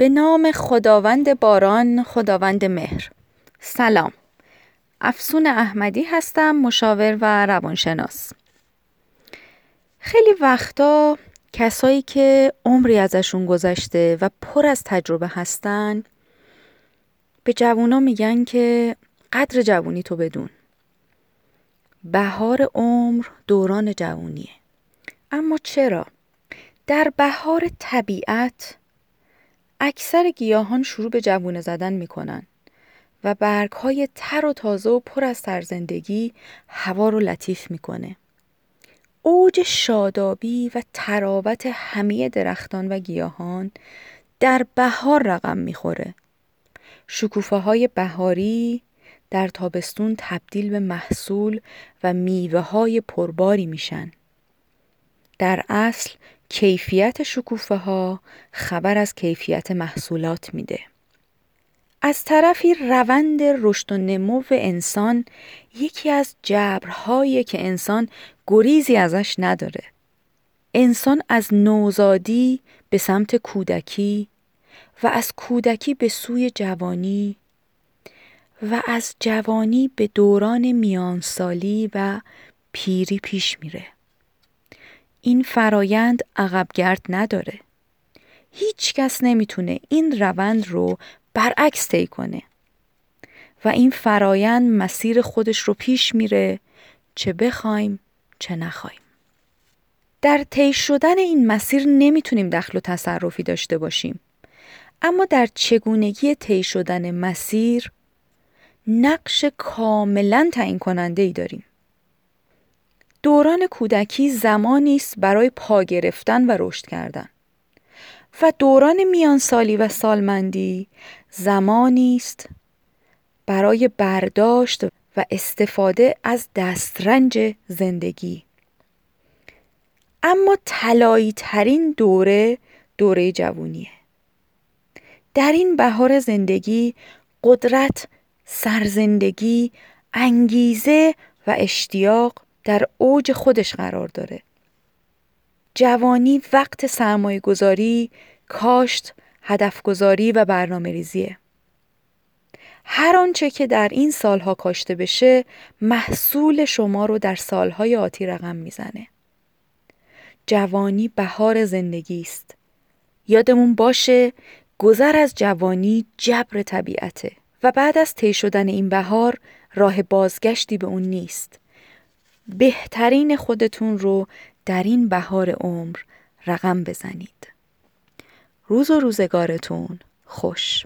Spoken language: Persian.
به نام خداوند باران خداوند مهر. سلام. افسون احمدی هستم مشاور و روانشناس. خیلی وقتا کسایی که عمری ازشون گذشته و پر از تجربه هستن به جوونا میگن که قدر جوونی تو بدون. بهار عمر دوران جوونیه. اما چرا؟ در بهار طبیعت اکثر گیاهان شروع به جوونه زدن می‌کنن و برگ های تر و تازه و پر از سرزندگی هوا رو لطیف می‌کنه. اوج شادابی و تراوت همه درختان و گیاهان در بهار رقم می‌خوره. شکوفه های بهاری در تابستون تبدیل به محصول و میوه های پرباری میشن. در اصل کیفیت شکوفه ها خبر از کیفیت محصولات میده. از طرفی روند رشد و نمو انسان یکی از جبرهایی که انسان گریزی ازش نداره. انسان از نوزادی به سمت کودکی و از کودکی به سوی جوانی و از جوانی به دوران میانسالی و پیری پیش میره. این فرایند عقبگرد نداره. هیچ کس نمی‌تونه این روند رو برعکس طی کنه و این فرایند مسیر خودش رو پیش میره چه بخوایم چه نخوایم. در طی شدن این مسیر نمی‌تونیم دخل و تصرفی داشته باشیم. اما در چگونگی طی شدن مسیر نقش کاملا تعیین کننده ای داریم. دوران کودکی زمانی است برای پا گرفتن و رشد کردن. و دوران میانسالی و سالمندی زمانی است برای برداشت و استفاده از دسترنج زندگی. اما طلایی ترین دوره دوره جوونیه در این بهار زندگی قدرت سرزندگی انگیزه و اشتیاق در اوج خودش قرار داره. جوانی وقت سرمایه گذاری، کاشت، هدف گذاری و برنامه ریزیه. هر آنچه که در این سالها کاشته بشه محصول شما رو در سالهای آتی رقم می‌زنه. جوانی بهار زندگی است. یادمون باشه گذر از جوانی جبر طبیعته و بعد از طی شدن این بهار راه بازگشتی به اون نیست. بهترین خودتون رو در این بهار عمر رقم بزنید. روز و روزگارتون خوش.